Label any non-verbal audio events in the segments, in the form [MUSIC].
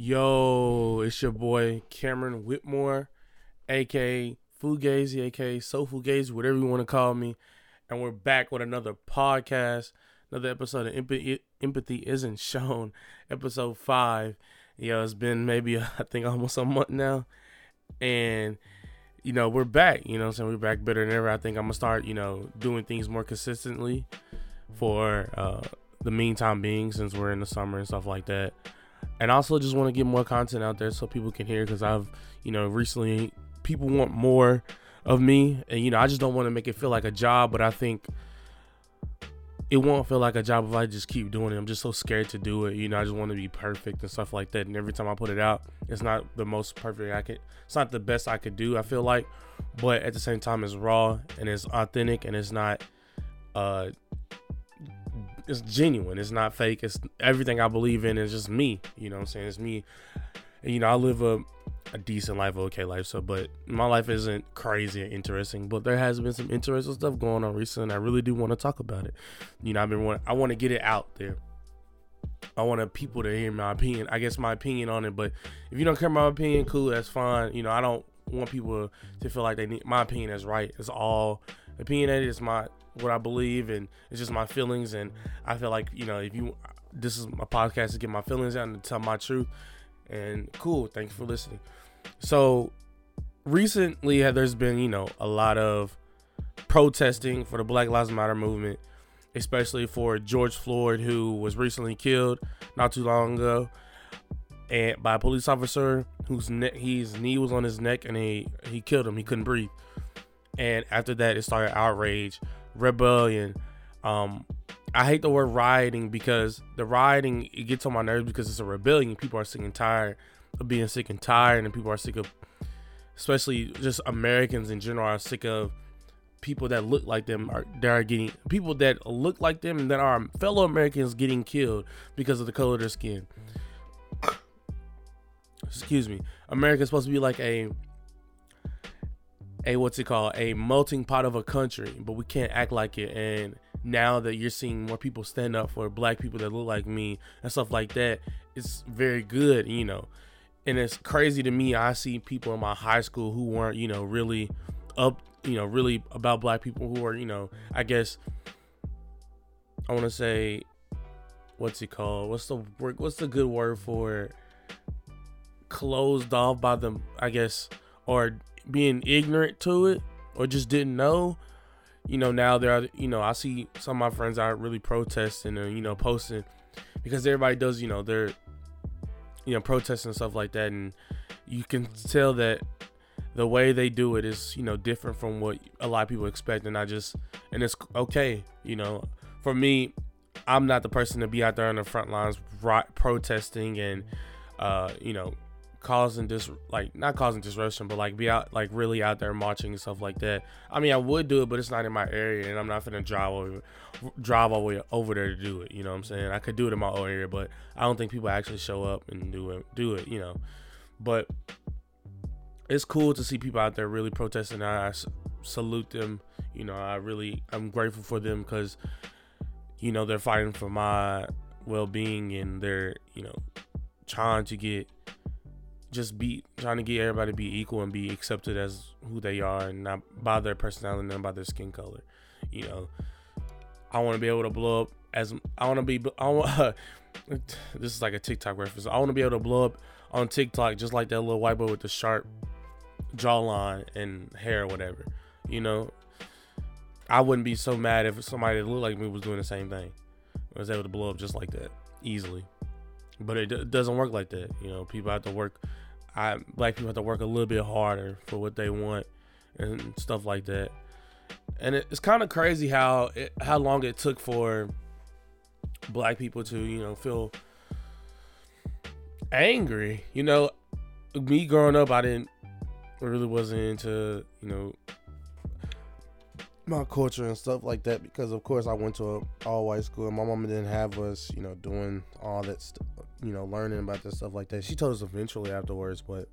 Yo, it's your boy Cameron Whitmore, aka Fugazi, aka So Fugazi, whatever you want to call me. And we're back with another podcast, another episode of Empathy, Empathy Isn't Shown, [LAUGHS] episode five. Yo, it's been maybe, [LAUGHS] I think, almost a month now. And, you know, we're back. You know I'm saying? We're back better than ever. I think I'm going to start, you know, doing things more consistently for uh, the meantime being since we're in the summer and stuff like that and also just want to get more content out there so people can hear because I've you know recently people want more of me and you know I just don't want to make it feel like a job but I think it won't feel like a job if I just keep doing it. I'm just so scared to do it. You know, I just want to be perfect and stuff like that. And every time I put it out, it's not the most perfect I could. It's not the best I could do. I feel like, but at the same time, it's raw and it's authentic and it's not uh it's genuine. It's not fake. It's everything I believe in is just me. You know what I'm saying? It's me. And, you know, I live a, a decent life, okay life. So, but my life isn't crazy and interesting. But there has been some interesting stuff going on recently. I really do want to talk about it. You know, I've been want, I want to get it out there. I want people to hear my opinion. I guess my opinion on it. But if you don't care my opinion, cool. That's fine. You know, I don't want people to feel like they need my opinion is right. It's all opinionated. It's my what I believe and it's just my feelings. And I feel like, you know, if you, this is my podcast to get my feelings out and tell my truth. And cool. Thanks for listening. So recently, there's been, you know, a lot of protesting for the Black Lives Matter movement, especially for George Floyd, who was recently killed not too long ago. And by a police officer whose neck, his knee was on his neck, and he he killed him. He couldn't breathe. And after that, it started outrage rebellion. Um, I hate the word rioting because the rioting it gets on my nerves because it's a rebellion. People are sick and tired of being sick and tired, and people are sick of, especially just Americans in general, are sick of people that look like them are that are getting people that look like them and that are fellow Americans getting killed because of the color of their skin. Excuse me. America's supposed to be like a a what's it called? A melting pot of a country but we can't act like it. And now that you're seeing more people stand up for black people that look like me and stuff like that it's very good you know. And it's crazy to me i see people in my high school who weren't you know really up you know really about black people who are you know i guess i want to say what's it called? What's the what's the good word for closed off by them i guess or being ignorant to it or just didn't know you know now there are you know i see some of my friends are really protesting and you know posting because everybody does you know they're you know protesting and stuff like that. And you can tell that the way they do it is you know different from what a lot of people expect. And i just and it's okay you know. For me i'm not the person to be out there on the front lines right, protesting and uh you know causing dis like not causing disruption, but like be out like really out there marching and stuff like that. I mean, I would do it, but it's not in my area, and I'm not gonna drive over drive all the way over there to do it. You know what I'm saying? I could do it in my own area, but I don't think people actually show up and do it. Do it, you know. But it's cool to see people out there really protesting. I, salute them. You know, I really I'm grateful for them because you know they're fighting for my well-being and they're you know trying to get just be trying to get everybody to be equal and be accepted as who they are and not by their personality and by their skin color. You know, I want to be able to blow up as I want to be. I want. [LAUGHS] This is like a TikTok reference. I want to be able to blow up on TikTok just like that little white boy with the sharp jawline and hair or whatever. You know, I wouldn't be so mad if somebody that looked like me was doing the same thing. I was able to blow up just like that easily. But it, d- doesn't work like that. You know, people have to work. I black people have to work a little bit harder for what they want and stuff like that. And it, it's kind of crazy how it, how long it took for black people to you know feel angry. You know, me growing up, I didn't really wasn't into you know my culture and stuff like that because of course I went to a all white school and my mom didn't have us, you know, doing all that stuff, you know, learning about this stuff like that. She told us eventually afterwards, but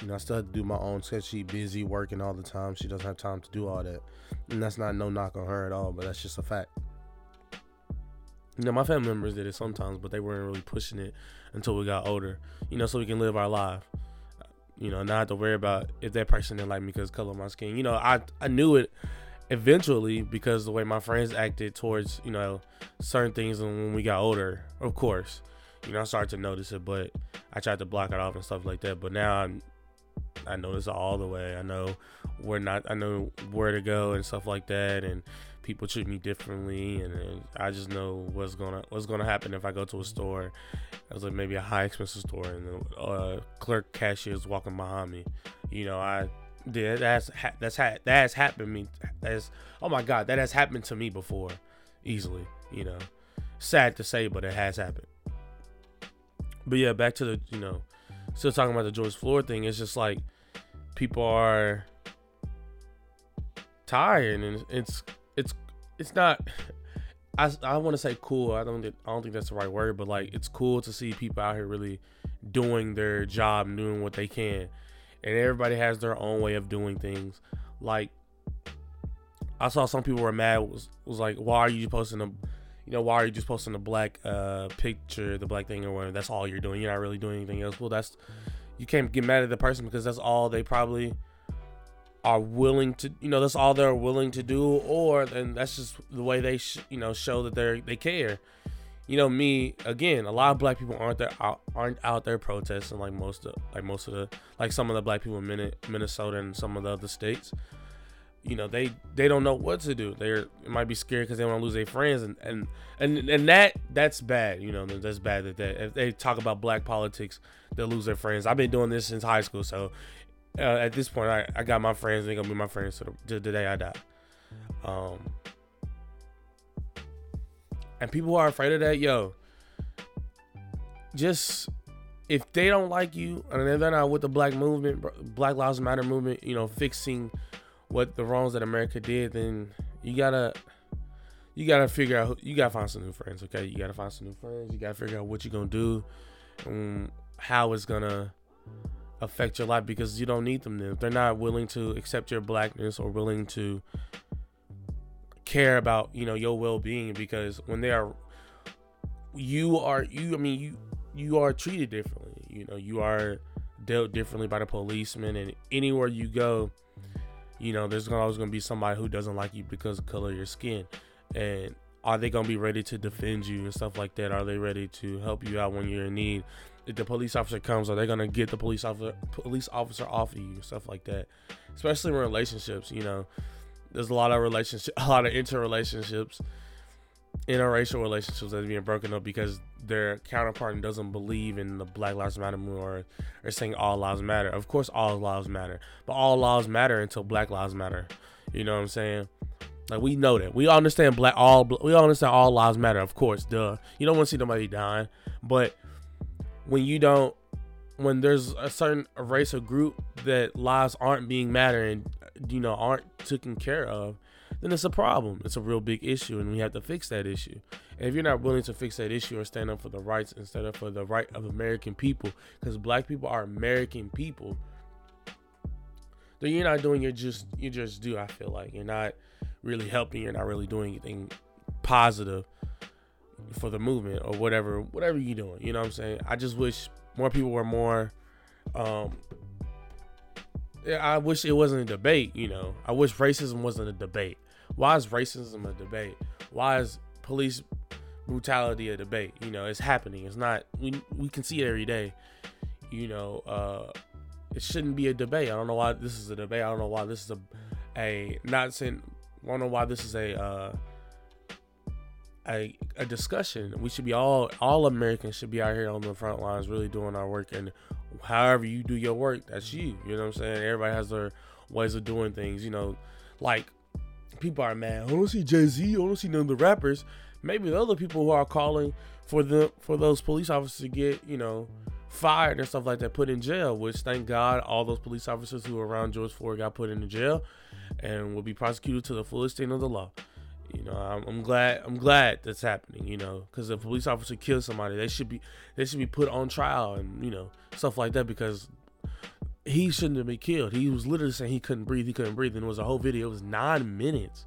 you know, I still had to do my own because she busy working all the time. She doesn't have time to do all that. And that's not no knock on her at all, but that's just a fact. You know, my family members did it sometimes, but they weren't really pushing it until we got older. You know, so we can live our life. You know, not have to worry about if that person didn't like me because color of my skin. You know, I I knew it eventually because the way my friends acted towards you know certain things when we got older of course you know i started to notice it but i tried to block it off and stuff like that but now i'm i notice all the way i know where not i know where to go and stuff like that and people treat me differently and, and i just know what's gonna what's gonna happen if i go to a store I was like maybe a high expensive store and the uh, clerk cashier is walking behind me you know i yeah, that's that's that has happened me. That's oh my god, that has happened to me before, easily. You know, sad to say, but it has happened. But yeah, back to the you know, still talking about the George Floyd thing. It's just like people are tired, and it's it's it's not. I, I want to say cool. I don't I don't think that's the right word, but like it's cool to see people out here really doing their job, and doing what they can and everybody has their own way of doing things. Like I saw some people were mad was was like, why are you posting a you know, why are you just posting the black uh picture, the black thing or whatever? That's all you're doing. You're not really doing anything else. Well, that's you can't get mad at the person because that's all they probably are willing to, you know, that's all they're willing to do, or then that's just the way they, sh- you know, show that they're they care you know me again a lot of black people aren't there out, aren't out there protesting like most of like most of the like some of the black people in minnesota and some of the other states you know they they don't know what to do. They're might be scared because they want to lose their friends and and and and that that's bad you know that's bad that they, if they talk about black politics they'll lose their friends. I've been doing this since high school so uh, at this point I, I got my friends they're gonna be my friends to the, to the day i die. Um and people are afraid of that, yo, just if they don't like you and they're not with the black movement, Black Lives Matter movement, you know, fixing what the wrongs that America did, then you gotta you gotta figure out you gotta find some new friends. Okay, you gotta find some new friends. You gotta figure out what you're gonna do, and how it's gonna affect your life because you don't need them. Then if they're not willing to accept your blackness or willing to care about you know your well-being because when they are you are you i mean you you are treated differently you know you are dealt differently by the policeman and anywhere you go you know there's always going to be somebody who doesn't like you because of color of your skin. And are they going to be ready to defend you and stuff like that? Are they ready to help you out when you're in need? If the police officer comes are they going to get the police officer police officer off of you? Stuff like that. Especially in relationships you know. There's a lot of relationship, [LAUGHS] a lot of interrelationships, interracial relationships that are being broken up because their counterpart doesn't believe in the Black Lives Matter movement or, or saying all lives matter. Of course, all lives matter, but all lives matter until Black Lives Matter. You know what I'm saying? Like we know that we understand black all we understand all lives matter. Of course, duh. You don't want to see nobody dying, but when you don't, when there's a certain race or group that lives aren't being matter and you know aren't taken care of then it's a problem. It's a real big issue and we have to fix that issue. And if you're not willing to fix that issue or stand up for the rights instead of for the right of american people because black people are american people then you're not doing your just you just do i feel like. You're not really helping you're not really doing anything positive for the movement or whatever whatever you're doing. You know what i'm saying? I just wish more people were more um I wish it wasn't a debate. You know, I wish racism wasn't a debate. Why is racism a debate? Why is police brutality a debate? You know, it's happening. It's not. We we can see it every day. You know, uh, it shouldn't be a debate. I don't know why this is a debate. I don't know why this is a a not saying. I don't know why this is a uh, a a discussion. We should be all all Americans should be out here on the front lines, really doing our work and however you do your work, that's you. You know what I'm saying? Everybody has their ways of doing things. You know, like people are mad. I don't see Jay Z. I don't see none of the rappers. Maybe the other people who are calling for the for those police officers to get you know fired and stuff like that, put in jail. Which thank God all those police officers who were around George Floyd got put into jail and will be prosecuted to the fullest extent of the law. You know, I'm, I'm glad. I'm glad that's happening. You know, because if a police officer kills somebody, they should be they should be put on trial and you know stuff like that because he shouldn't have been killed. He was literally saying he couldn't breathe. He couldn't breathe, and it was a whole video. It was nine minutes.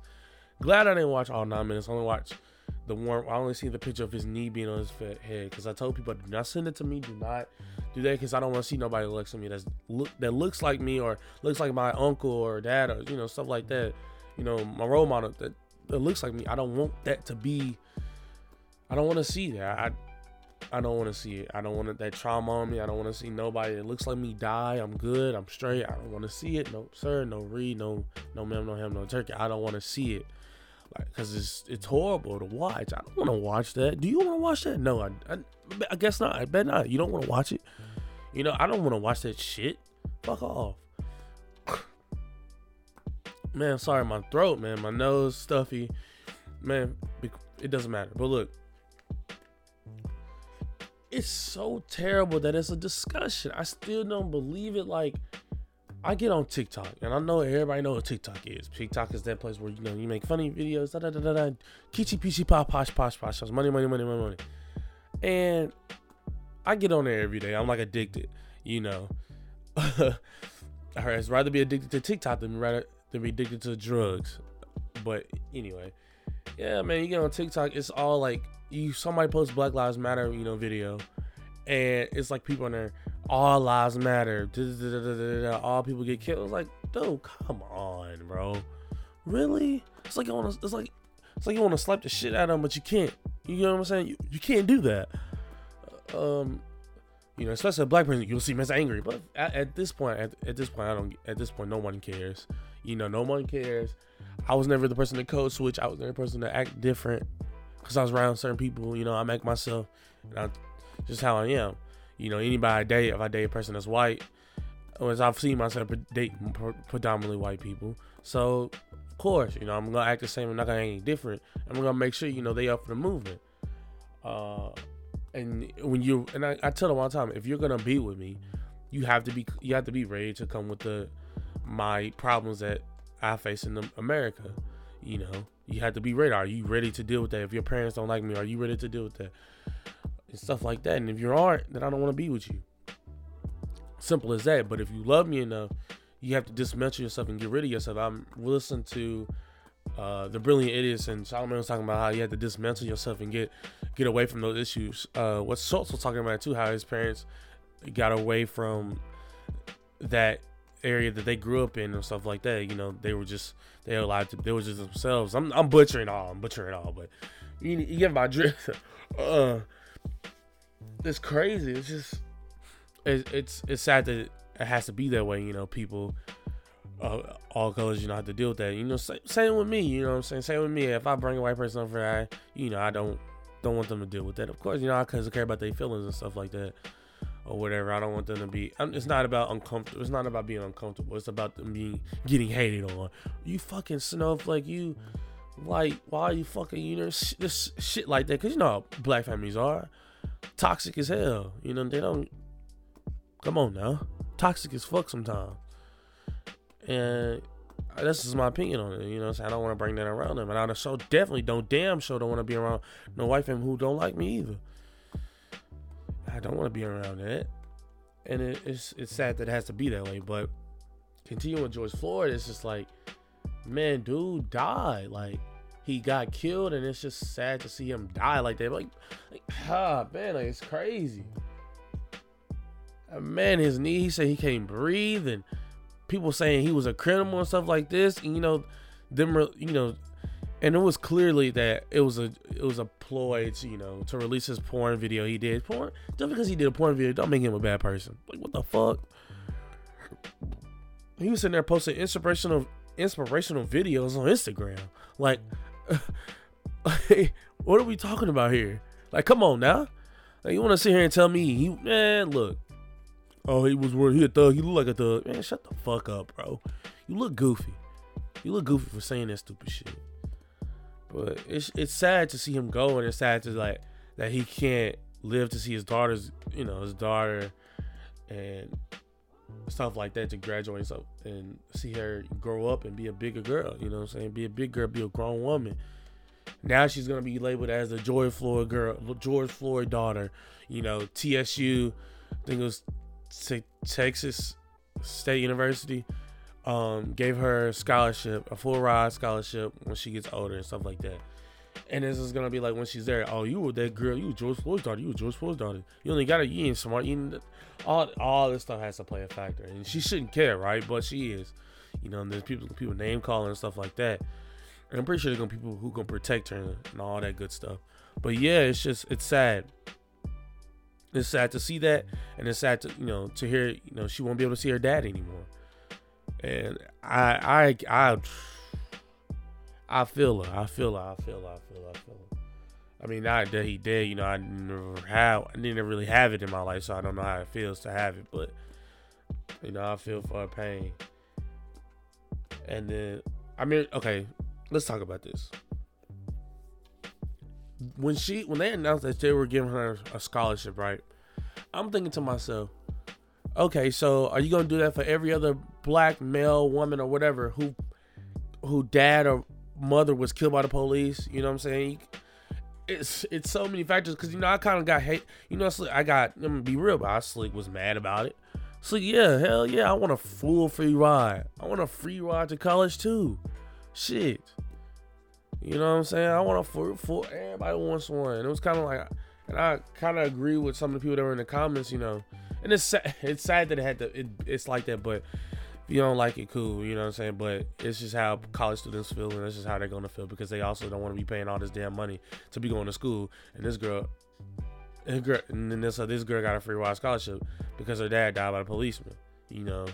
Glad I didn't watch all nine minutes. I only watched the warm. I only see the picture of his knee being on his head because I told people do not send it to me. Do not do that because I don't want to see nobody looks at me that's look that looks like me or looks like my uncle or dad or you know stuff like that. You know my role model that, that looks like me. I don't want that to be. I don't want to see that. I I don't want to see it. I don't want that trauma on me. I don't want to see nobody that looks like me die. I'm good. I'm straight. I don't want to see it. No sir. No read. No no ma'am. No ham. No turkey. I don't want to see it like because it's it's horrible to watch. I don't want to watch that. Do you want to watch that? No, I, I, I guess not. I bet not. You don't want to watch it. You know, I don't want to watch that shit. Fuck off. Man, sorry, my throat, man, my nose stuffy. Man, it doesn't matter. But look, it's so terrible that it's a discussion. I still don't believe it. Like I get on TikTok, and I know everybody know what TikTok is. TikTok is that place where you know you make funny videos, da da da da da, kichi pichi pop posh posh posh, money money money money money, and I get on there every day. I'm like addicted, you know. [LAUGHS] I'd rather be addicted to TikTok than rather than be addicted to drugs. But anyway, yeah, man, you get on TikTok, it's all like you somebody posts Black Lives Matter, you know, video, and it's like people on there all lives matter. All people get killed. Like, dude, come on, bro. Really? It's like you want to. It's like it's like you want to slap the shit out of them, but you can't. You know what I'm saying? You, you can't do that. Um, you know, especially a black person, you'll see me as angry. But at, at this point, at, at, this point, I don't. At this point, no one cares. You know, no one cares. I was never the person to code switch. I was never the person to act different because I was around certain people. You know, I make myself, and I, just how I am you know, anybody I date, if I date a person that's white, or as I've seen myself date predominantly white people. So, of course, you know, I'm gonna act the same. I'm not gonna act any different. I'm gonna make sure, you know, they up for the movement. Uh, and when you and I, I tell them all the time, if you're gonna be with me, you have to be you have to be ready to come with the my problems that I face in America. You know, you have to be ready. Are you ready to deal with that? If your parents don't like me, are you ready to deal with that? and stuff like that. And if you aren't, then I don't want to be with you. Simple as that. But if you love me enough, you have to dismantle yourself and get rid of yourself. I'm listening to uh, the Brilliant Idiots, and Solomon was talking about how you have to dismantle yourself and get get away from those issues. Uh, what Schulz was talking about too, how his parents got away from that area that they grew up in and stuff like that. You know, they were just they were allowed to they were just themselves. I'm I'm butchering all, I'm butchering all, but you, you get my drift. [LAUGHS] uh, it's crazy. It's just it's it's it's sad that it has to be that way. You know, people uh, all colors, you know, have to deal with that. You know, same with me. You know, what I'm saying same with me. If I bring a white person over, I you know I don't don't want them to deal with that. Of course, you know, I cause I care about their feelings and stuff like that or whatever. I don't want them to be. It's not about uncomfortable. It's not about being uncomfortable. It's about them being getting hated on. You fucking snowflake. You like why you fucking you know sh- this shit like that? Cause you know how black families are toxic as hell. You know, they don't. Come on now, toxic as fuck sometimes. And this is my opinion on it. You know, so I don't want to bring that around them. And I show definitely don't damn sure don't want to be around no wife and who don't like me either. I don't want to be around that. And it, it's it's sad that it has to be that way. But continuing with George Floyd, it's just like, man, dude died. Like he got killed, and it's just sad to see him die like that. Like, like ah, man, like it's crazy. man, his knee, he said he can't breathe, and people saying he was a criminal and stuff like this. And you know, them, you know, and it was clearly that it was a it was a ploy to you know to release his porn video he did porn just because he did a porn video don't make him a bad person like what the fuck he was sitting there posting inspirational inspirational videos on instagram like [LAUGHS] what are we talking about here? Like, come on now. Like, you want to sit here and tell me he man, look. Oh, he was worth he a thug. He look like a thug. Man, shut the fuck up, bro. You look goofy. You look goofy for saying that stupid shit. But it's it's sad to see him go, and it's sad to like that he can't live to see his daughter's, you know, his daughter, and stuff like that to graduate and and see her grow up and be a bigger girl. You know what I'm saying? Be a big girl, be a grown woman. Now she's gonna be labeled as the George Floyd girl, George Floyd daughter. You know, TSU, I think it was Texas State University, um, gave her a scholarship, a full ride scholarship when she gets older and stuff like that. And this is gonna be like when she's there. Oh, you were that girl. You were George Floyd's daughter. You were George Floyd's daughter. You only got it. You ain't smart. You ain't, all all this stuff has to play a factor, and she shouldn't care, right? But she is. You know, there's people people name calling and stuff like that. And I'm pretty sure there's gonna people who gonna protect her and all that good stuff. But yeah, it's just it's sad. It's sad to see that, and it's sad to you know to hear you know she won't be able to see her dad anymore. And I I I I feel her. I feel her. I feel her. I feel her. I feel her. I mean, not that he did. You know, I never have. I didn't really have it in my life, so I don't know how it feels to have it. But you know, I feel for her pain. And then, I mean, okay, let's talk about this. When she, when they announced that they were giving her a scholarship, right? I'm thinking to myself, okay, so are you gonna do that for every other black male woman or whatever who, who dad or mother was killed by the police? You know what I'm saying? It's it's so many factors because you know I kind of got hate. You know, I got. I'm gonna be real, but I slick was mad about it. So yeah, hell yeah, I want a full free ride. I want a free ride to college too. Shit. You know what I'm saying? I want a full, full everybody wants one. And it was kind of like, and I kind of agree with some of the people that were in the comments, you know. And it's sad, it's sad that it had to, it, it's like that, but if you don't like it, cool, you know what I'm saying? But it's just how college students feel, and that's just how they're gonna feel because they also don't want to be paying all this damn money to be going to school. And this girl, and, girl, and then this uh, this girl got a free ride scholarship because her dad died by a policeman. You know,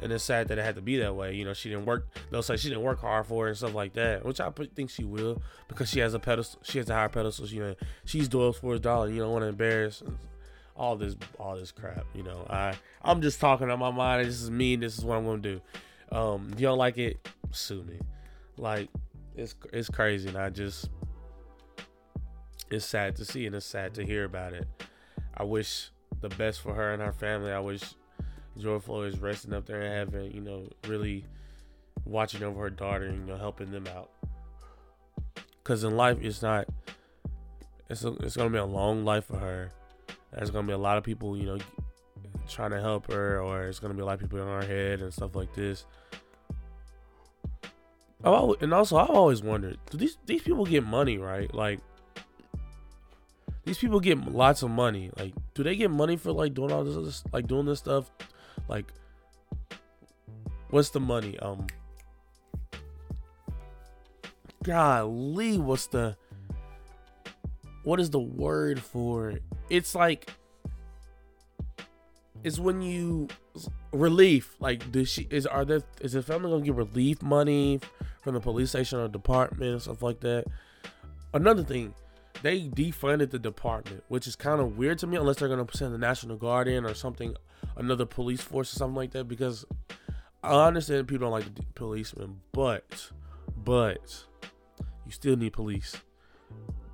and it's sad that it had to be that way. You know, she didn't work. They'll say she didn't work hard for it and stuff like that, which I think she will because she has a pedestal. She has a higher pedestal. You know, she's Doyle for his dollar. You don't want to embarrass all this, all this crap. You know, I I'm just talking on my mind. This is me. This is what I'm gonna do. Um, if you don't like it, sue me. Like it's it's crazy, and I just it's sad to see and it's sad to hear about it. I wish the best for her and her family. I wish George Floyd is resting up there in heaven, you know, really watching over her daughter and, you know, helping them out. Because in life, it's not, it's, a, it's to be a long life for her. There's to be a lot of people, you know, trying to help her, or it's to be a lot of people in her head and stuff like this. Oh, and also, I've always wondered, do these these people get money, right? Like, these people get lots of money. Like, do they get money for like doing all this, like doing this stuff? Like, what's the money? Um, golly, what's the what is the word for it? It's like it's when you relief. Like, does she is are there is the family gonna get relief money from the police station or department and stuff like that? Another thing, they defunded the department, which is kind of weird to me, unless they're gonna send the National Guard in or something, another police force or something like that. Because I understand people don't like the policemen, but but you still need police.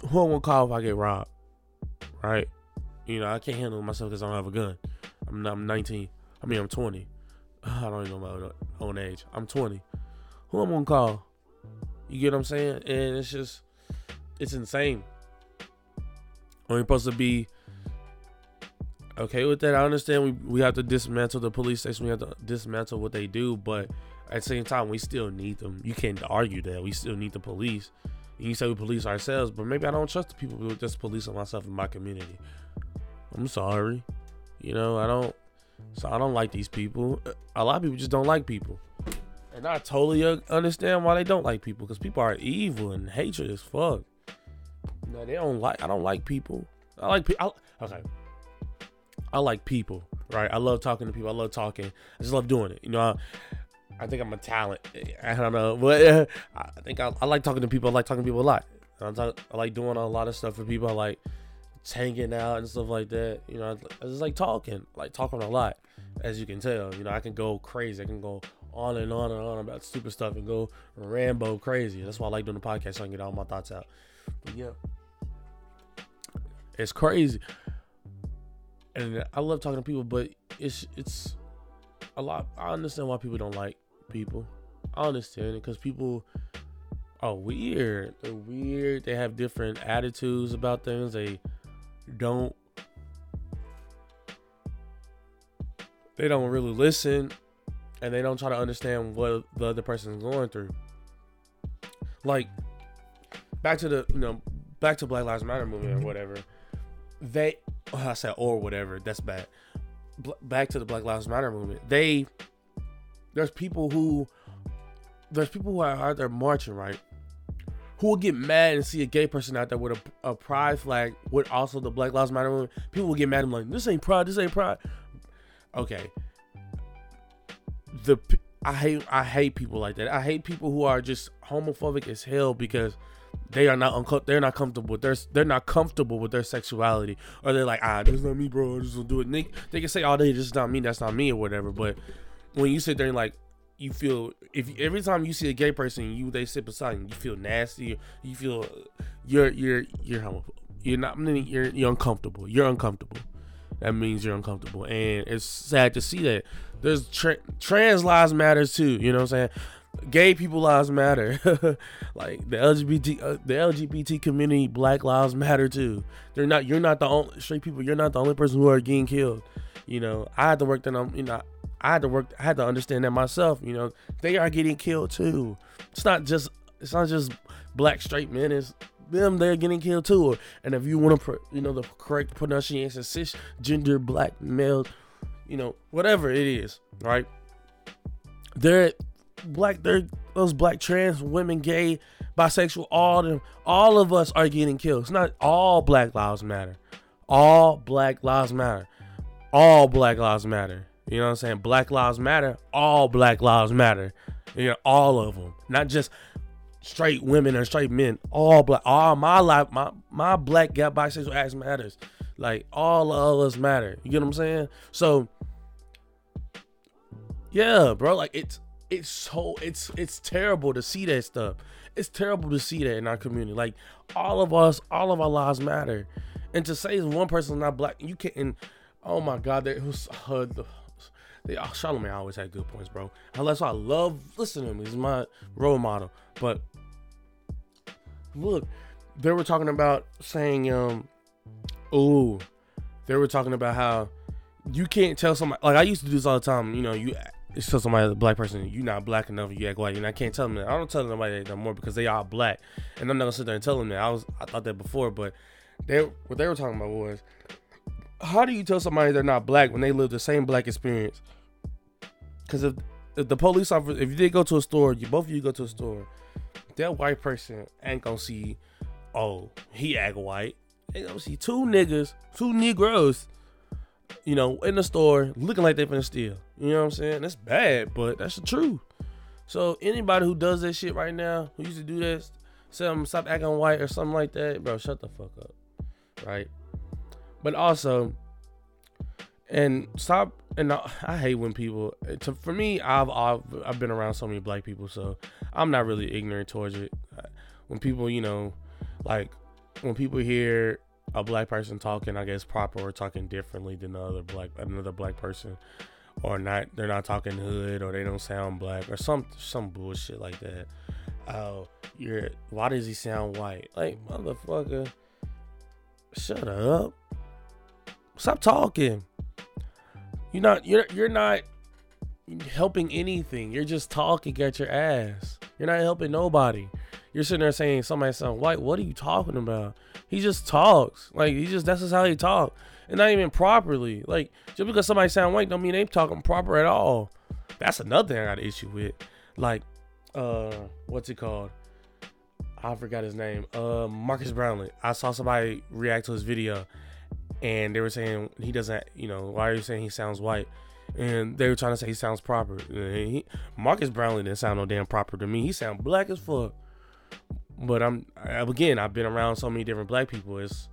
Who I won't call if I get robbed, right? You know, I can't handle myself because I don't have a gun. I'm I'm 19. I mean, I'm 20. [SIGHS] I don't even know my own age. I'm 20. Who I'm gonna call? You get what I'm saying? And it's just, it's insane. Are supposed to be okay with that? I understand we, we have to dismantle the police station, we have to dismantle what they do, but at the same time, we still need them. You can't argue that. We still need the police. And you say we police ourselves, but maybe I don't trust the people who just policing myself in my community. I'm sorry. You know, I don't. So I don't like these people. A lot of people just don't like people. And I totally understand why they don't like people because people are evil and hatred as fuck. No, they don't like. I don't like people. I like people. Okay. I like people, right? I love talking to people. I love talking. I just love doing it. You know, I, I think I'm a talent. [LAUGHS] I don't know, but uh, [LAUGHS] I think I, I, like talking to people. I like talking to people a lot. I, talk, I like doing a lot of stuff for people. I like hanging out and stuff like that. You know, I, I just like talking. Like talking a lot, as you can tell. You know, I can go crazy. I can go on and on and on about stupid stuff and go Rambo crazy. That's why I like doing the podcast so I can get all my thoughts out. But yeah, it's crazy, and I love talking to people, but it's it's a lot. I understand why people don't like people. I understand it because people are weird. They're weird. They have different attitudes about things. They don't. They don't really listen, and they don't try to understand what the other person's going through. Like back to the you know back to Black Lives Matter movement or whatever. They oh, I said or whatever. That's bad. Back to the Black Lives Matter movement. They there's people who there's people who are out there marching right who will get mad and see a gay person out there with a, a pride flag with also the Black Lives Matter movement. People will get mad and like, this ain't pride, this ain't pride. Okay. The I hate I hate people like that. I hate people who are just homophobic as hell because they are not unco- they're not comfortable with their they're not comfortable with their sexuality or they're like ah this is not me bro I just don't do it. They, they can say all day this is not me that's not me or whatever. But when you sit there and like you feel if every time you see a gay person you they sit beside you, you feel nasty you feel you're you're you're homophobic you're not you're you're uncomfortable. You're uncomfortable. That means you're uncomfortable. And it's sad to see that. There's tra- trans lives matters too you know what i'm saying? Gay people lives matter. [LAUGHS] Like the lgbt uh, the lgbt community black lives matter too. They're not you're not the only straight people you're not the only person who are getting killed. You know i had to work that i'm you know I had to work. I had to understand that myself. You know, they are getting killed too. It's not just. It's not just black straight men. It's them. They're getting killed too. And if you want to, you know, the correct pronunciation, is cisgender black male, you know, whatever it is, right? They're black. They're those black trans women, gay, bisexual. All them. All of us are getting killed. It's not all Black Lives Matter. All Black Lives Matter. All Black Lives Matter. You know what I'm saying? Black Lives Matter. All Black Lives Matter. You know, all of them. Not just straight women or straight men. All black. All my life. My my black gay bisexual ass matters. Like all of us matter. You get what I'm saying? So yeah, bro. Like it's it's so it's it's terrible to see that stuff. It's terrible to see that in our community. Like all of us, all of our lives matter. And to say one person's not black, you can't. Oh my God, there was uh, the they, oh, always had good points, bro. That's why I love listening to him. He's my role model. But look, they were talking about saying, um, oh, they were talking about how you can't tell somebody. Like I used to do this all the time. You know, you tell somebody, a black person, you're not black enough, you act white, and I can't tell them that. I don't tell nobody that no more because they are black, and I'm not gonna sit there and tell them that. I was, I thought that before, but they, what they were talking about was, how do you tell somebody they're not black when they live the same black experience? Because if, if the police officer, if you did go to a store, you both of you go to a store, that white person ain't gonna see, oh, he act white. They gonna see two niggas, two Negroes, you know, in the store looking like they finna steal. You know what I'm saying? That's bad, but that's the truth. So anybody who does that shit right now, who used to do this, some stop acting white or something like that, bro, shut the fuck up. Right? But also, and stop and I hate when people to, for me I've, I've I've been around so many black people so I'm not really ignorant towards it. When people you know like when people hear a black person talking I guess proper or talking differently than another black another black person or not they're not talking hood or they don't sound black or some some bullshit like that. Oh you're why does he sound white? Like motherfucker shut up. Stop talking you're not you're you're not helping anything. You're just talking at your ass. You're not helping nobody. You're sitting there saying somebody sound white. What are you talking about? He just talks. Like he just that's just how he talk. And not even properly. Like just because somebody sound white don't mean they talking proper at all. That's another thing I got an issue with. Like, uh, what's it called? I forgot his name. Uh, Marques Brownlee. I saw somebody react to his video and they were saying he doesn't, you know, why are you saying he sounds white? And they were trying to say he sounds proper. He, Marques Brownlee didn't sound no damn proper to me. He sound black as fuck. But I'm again, I've been around so many different black people. It's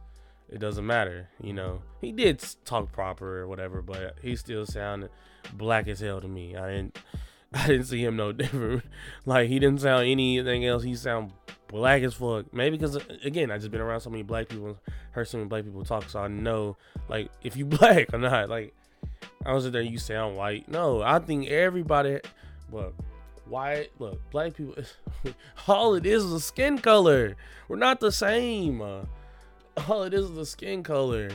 it doesn't matter, you know. He did talk proper or whatever, but he still sounded black as hell to me. I didn't [LAUGHS] I didn't see him no [LAUGHS] different. Like he didn't sound anything else. He sound black as fuck. Maybe because again, I just been around so many black people, heard so many black people talk, so I know like if you [LAUGHS] black or not. Like I was there, you sound white. No, I think everybody. Well, white. Look, black people. all it is is a skin color. We're not the same. Uh, all it is is a skin color.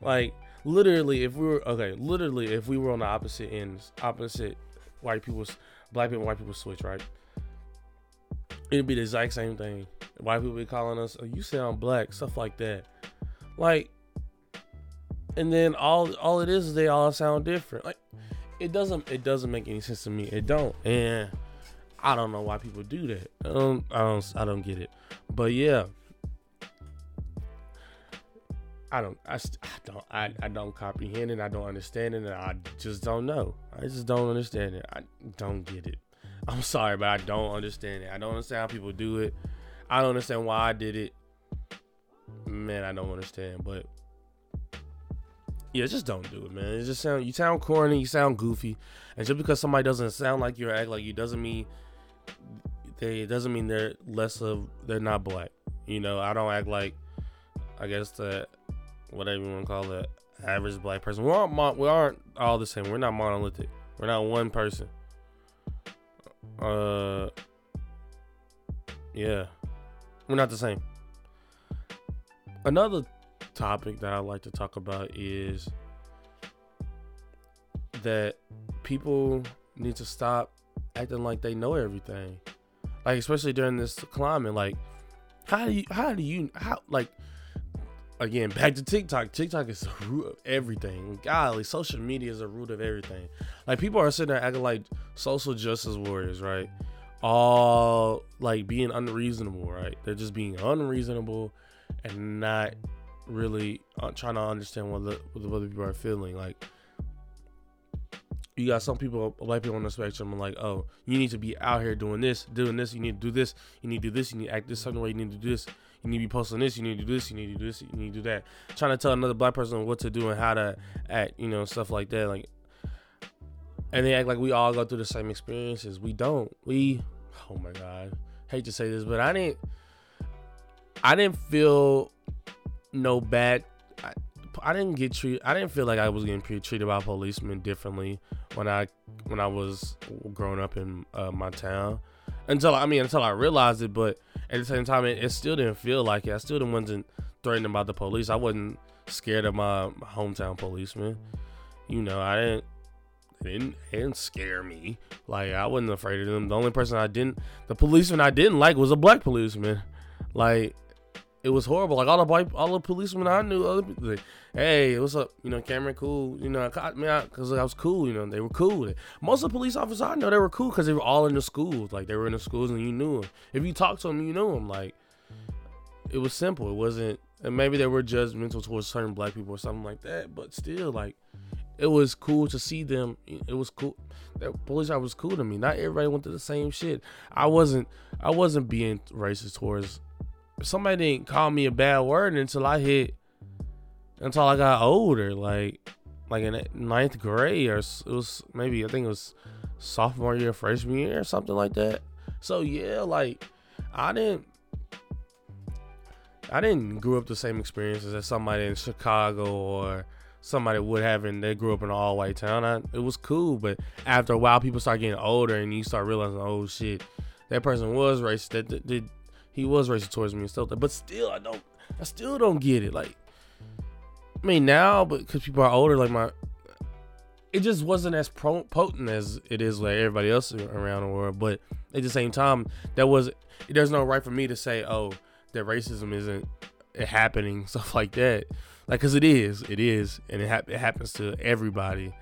Like literally, if we were okay, literally, if we were on the opposite ends, opposite white people, black people, white people switch, right? it'd be the exact same thing. White people be calling us, oh, "You sound black," stuff like that. Like, and then all all it is is they all sound different. Like, it doesn't it doesn't make any sense to me. It don't, and I don't know why people do that. I don't I don't I don't get it. But yeah, I don't I, I don't I, I don't comprehend it. I don't understand it. And I just don't know. I just don't understand it. I don't get it. I'm sorry, but I don't understand it. I don't understand how people do it. I don't understand why I did it. Man, I don't understand. But yeah, just don't do it, man. It just sound you sound corny, you sound goofy, and just because somebody doesn't sound like you or act like you doesn't mean they doesn't mean they're less of they're not black. You know, I don't act like I guess that whatever you want to call it average black person. We aren't we aren't all the same. We're not monolithic. We're not one person. Uh, yeah, we're not the same. Another topic that I like to talk about is that people need to stop acting like they know everything. Like especially during this climate, like how do you how do you how like again back to TikTok. TikTok is the root of everything. Golly, social media is the root of everything. Like people are sitting there acting like social justice warriors, right? All like being unreasonable, right? They're just being unreasonable and not really uh, trying to understand what the, what the other people are feeling. Like you got some people, black people on the spectrum, are like, oh, you need to be out here doing this, doing this. You need to do this. You need to do this. You need to act this certain way. You need to do this. You need to be posting this. You need to do this. You need to do this. You need to do that. Trying to tell another black person what to do and how to act, you know, stuff like that. Like, and they act like we all go through the same experiences. We don't. We, oh my god, hate to say this, but I didn't. I didn't feel no bad. I, I didn't get treated. I didn't feel like I was getting treated by policemen differently when I when I was growing up in uh, my town. Until I mean, until I realized it, but at the same time, it, it still didn't feel like it. I still wasn't threatened about the police. I wasn't scared of my hometown policeman. You know, I didn't. Didn't, didn't scare me. Like I wasn't afraid of them. The only person I didn't, the policeman I didn't like was a black policeman. Like it was horrible. Like all the white, all the policemen I knew, other people, like, hey, what's up? You know, Cameron, cool. You know, I caught me out because I was cool. You know, they were cool. Most of the police officers I know, they were cool because they were all in the schools. Like they were in the schools and you knew them. If you talked to them, you knew them. Like it was simple. It wasn't, and maybe they were judgmental towards certain black people or something like that. But still, like it was cool to see them. It was cool. That police officer was cool to me. Not everybody went through the same shit. I wasn't. I wasn't being racist towards somebody didn't call me a bad word until I hit until I got older, like like in ninth grade or it was maybe I think it was sophomore year, freshman year, or something like that. So yeah, like I didn't I didn't grow up the same experiences as somebody in Chicago or somebody would have and they grew up in an all white town. I, it was cool, but after a while people start getting older and you start realizing, oh shit, that person was racist. That he was racist towards me and stuff. But still, I don't, I still don't get it. Like, I mean, now, but because people are older, like my, it just wasn't as pro- potent as it is like everybody else around the world. But at the same time, that was there's no right for me to say, oh, that racism isn't happening, [LAUGHS] stuff like that. Like, cause it is, it is, and it, ha- it happens to everybody.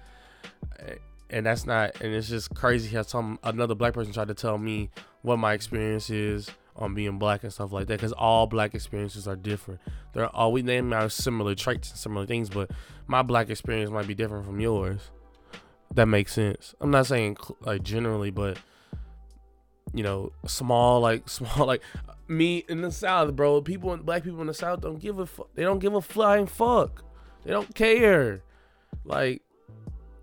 And that's not, and it's just crazy how some another black person tried to tell me what my experience is on being black and stuff like that because all black experiences are different. They're all we name out similar traits and similar things, but my black experience might be different from yours. That makes sense. I'm not saying like generally, but you know, small like [LAUGHS] small like me in the South, bro. People, in black people in the South don't give a fuck. They don't give a flying fuck. They don't care. Like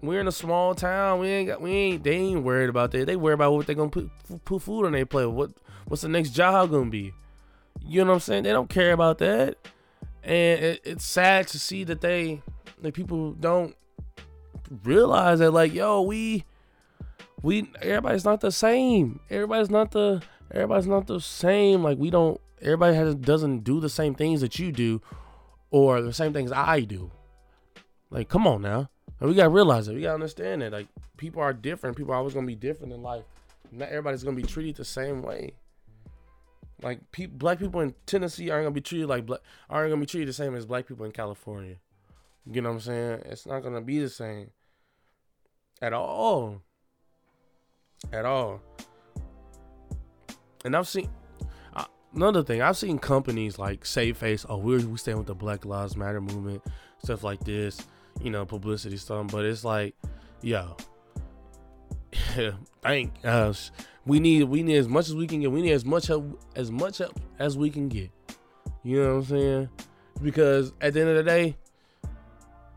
we're in a small town. We ain't got. We ain't. They ain't worried about that. They worry about what they gonna put put food on their plate. What what's the next job gonna be? You know what I'm saying? They don't care about that, and it, it's sad to see that they like people don't realize that like yo we we everybody's not the same. Everybody's not the everybody's not the same. Like we don't. Everybody has doesn't do the same things that you do, or the same things I do. Like come on now. And we gotta realize it. We gotta understand that like people are different. People are always gonna be different in life. Not everybody's gonna be treated the same way. Like pe- black people in Tennessee aren't gonna be treated like black aren't gonna be treated the same as black people in California. You know what I'm saying? It's not gonna be the same at all. At all. And I've seen uh, another thing. I've seen companies like Save Face. Oh, we we stand with the Black Lives Matter movement, stuff like this. You know, publicity stuff. But it's like, yo, [LAUGHS] thank us. We need we need as much as we can get. We need as much help as much help as we can get. You know what I'm saying? Because at the end of the day,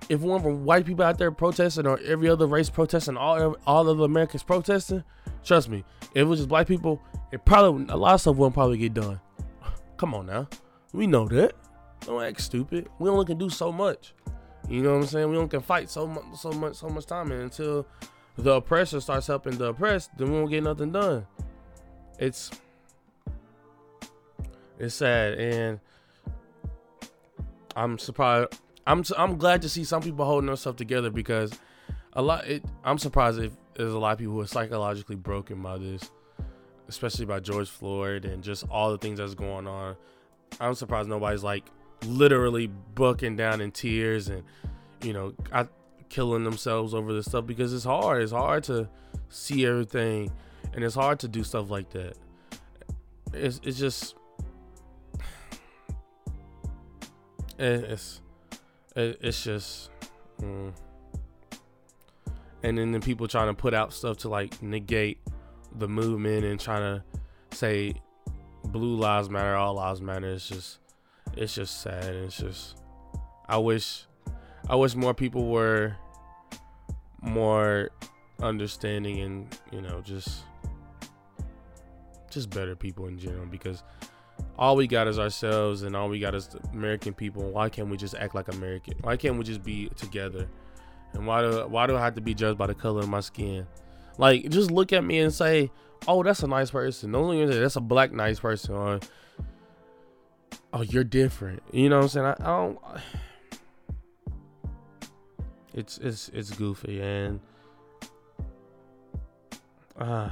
if one from white people out there protesting or every other race protesting, all all of Americans protesting, trust me, if it was just black people, it probably a lot of stuff wouldn't probably get done. [SIGHS] Come on now, we know that. Don't act stupid. We only can do so much. You know what I'm saying? We only can fight so much, so much, so much time, and until the oppressor starts helping the oppressed, then we won't get nothing done. It's it's sad, and I'm surprised. I'm I'm glad to see some people holding themselves together because a lot. It, I'm surprised if there's a lot of people who are psychologically broken by this, especially by George Floyd and just all the things that's going on. I'm surprised nobody's like literally bucking down in tears and you know I, killing themselves over this stuff because it's hard. It's hard to see everything, and it's hard to do stuff like that. It's it's just it's it's just. Mm. And then the people trying to put out stuff to like negate the movement and trying to say blue lives matter, all lives matter. It's just, it's just sad. It's just, I wish, I wish more people were more understanding and you know just, just better people in general because all we got is ourselves and all we got is American people. Why can't we just act like American? Why can't we just be together? And why do why do I have to be judged by the color of my skin? Like just look at me and say, "Oh, that's a nice person." Don't say that's a black nice person. Or, oh, you're different. You know what I'm saying? I, I don't. It's it's it's goofy and. Uh,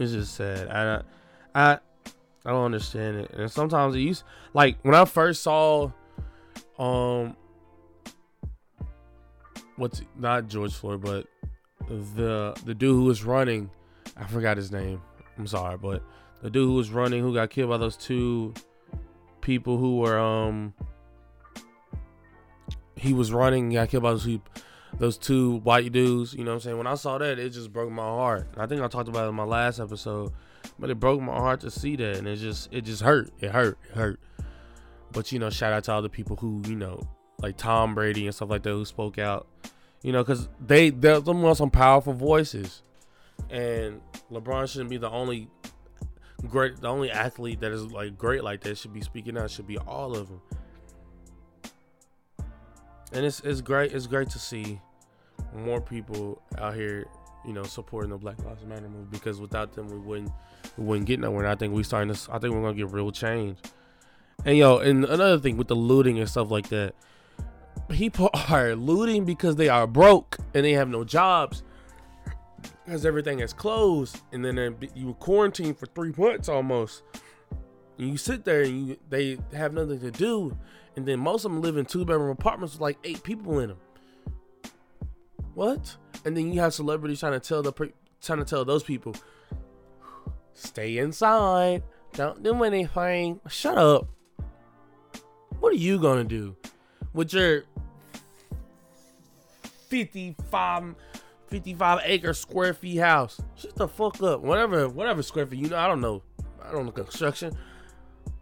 It's just sad. I I I don't understand it. And sometimes it used like when I first saw um what's not George Floyd, but the the dude who was running, I forgot his name. I'm sorry, but the dude who was running who got killed by those two people who were um he was running, got killed by those two those two white dudes. You know what I'm saying? When I saw that, it just broke my heart. I think I talked about it in my last episode, but it broke my heart to see that, and it just it just hurt. It hurt. It hurt. But you know, shout out to all the people who you know, like Tom Brady and stuff like that, who spoke out. You know, because they they're some some powerful voices, and LeBron shouldn't be the only great, the only athlete that is like great like that. Should be speaking out. Should be all of them and it's it's great. It's great to see more people out here, you know, supporting the Black Lives Matter movement because without them, we wouldn't we wouldn't get nowhere. And I think we starting to. I think we're gonna get real change. And yo, and another thing with the looting and stuff like that, people [LAUGHS] are looting because they are broke and they have no jobs because everything is closed, and then you were quarantined for three months almost. And you sit there and you, they have nothing to do, and then most of them live in two bedroom apartments with like eight people in them. What? And then you have celebrities trying to tell the trying to tell those people, stay inside, don't do anything. Shut up. What are you gonna do with your 55, 55 acre square feet house? Shut the fuck up. Whatever, whatever square feet. You know, I don't know. I don't know construction,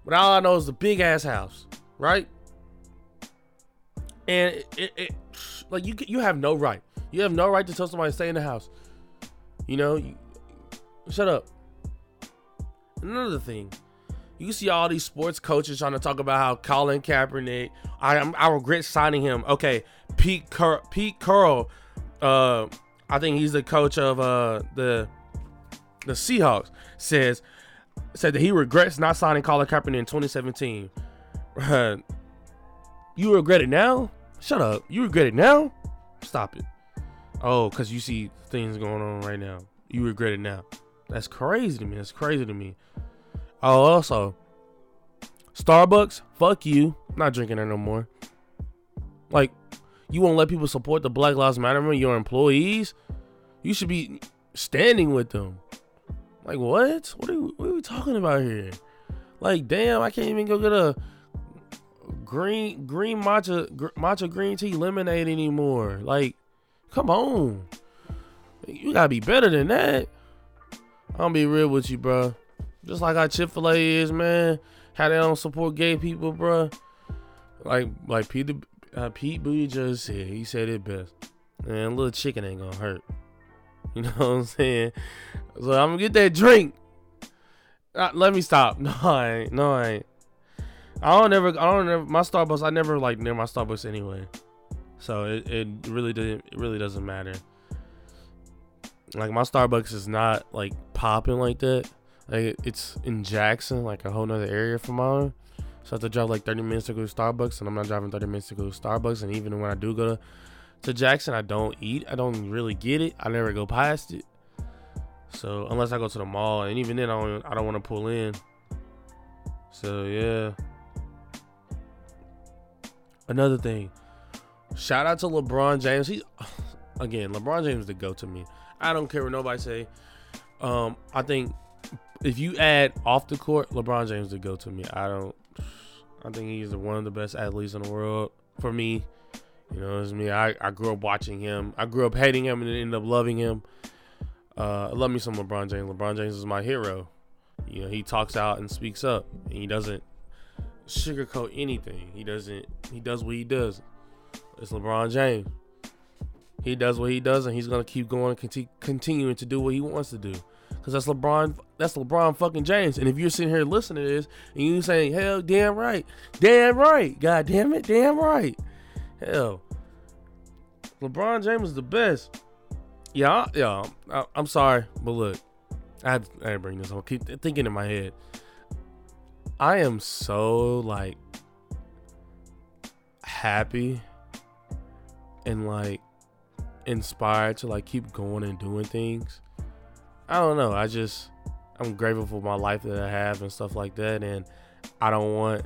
but all I know is the big ass house, right? and it, it, it, like you you have no right. You have no right to tell somebody to stay in the house. You know, you, shut up. Another thing, you see all these sports coaches trying to talk about how Colin Kaepernick. I I regret signing him. Okay, Pete Cur- Pete Carroll. Uh, I think he's the coach of uh the the Seahawks. Says said that he regrets not signing Colin Kaepernick in 2017. [LAUGHS] you regret it now? Shut up. You regret it now? Stop it. Oh, because you see things going on right now. You regret it now. That's crazy to me. That's crazy to me. Oh, also, Starbucks, fuck you. not drinking there no more. Like, you won't let people support the Black Lives Matter movement, your employees? You should be standing with them. Like, what? What are, we, what are we talking about here? Like, damn, I can't even go get a green green matcha gr- matcha green tea lemonade anymore. Like, come on. You gotta be better than that. I'm gonna be real with you, bro. Just like how Chick Fil A is, man. How they don't support gay people, bro. Like, like Pete, uh, Pete Buttigieg said. He said it best. Man, A little chicken ain't gonna hurt. [LAUGHS] You know what I'm saying? So I'm gonna get that drink. Uh, let me stop. [LAUGHS] No, I ain't. No, I ain't. I don't ever. I don't ever. My Starbucks. I never like near my Starbucks anyway. So it, it really didn't. It really doesn't matter. Like my Starbucks is not like popping like that. Like it's in Jackson, like a whole nother area from mine. So I have to drive like 30 minutes to go to Starbucks, and I'm not driving 30 minutes to go to Starbucks. And even when I do go to, to Jackson, I don't eat. I don't really get it. I never go past it. So unless I go to the mall, and even then, I don't. I don't want to pull in. So yeah. Another thing. Shout out to LeBron James. He [SIGHS] again, LeBron James the go to me. I don't care what nobody say. Um, I think if you add off the court, LeBron James the go to me. I don't. I think he's one of the best athletes in the world for me. You know, it's me. I, I grew up watching him. I grew up hating him and ended up loving him. Uh, I love me some LeBron James. LeBron James is my hero. You know, he talks out and speaks up. And he doesn't sugarcoat anything. He doesn't. He does what he does. It's LeBron James. He does what he does, and he's gonna keep going, conti- continuing to do what he wants to do, because that's LeBron. That's LeBron fucking James. And if you're sitting here listening to this and you saying, "Hell, damn right, damn right, god damn it, damn right," hell, LeBron James is the best. Yeah, yeah. I, am sorry, but look, I had, I had to bring this up. Keep thinking in my head. I am so like happy and like inspired to like keep going and doing things. I don't know. I just I'm grateful for my life that I have and stuff like that and I don't want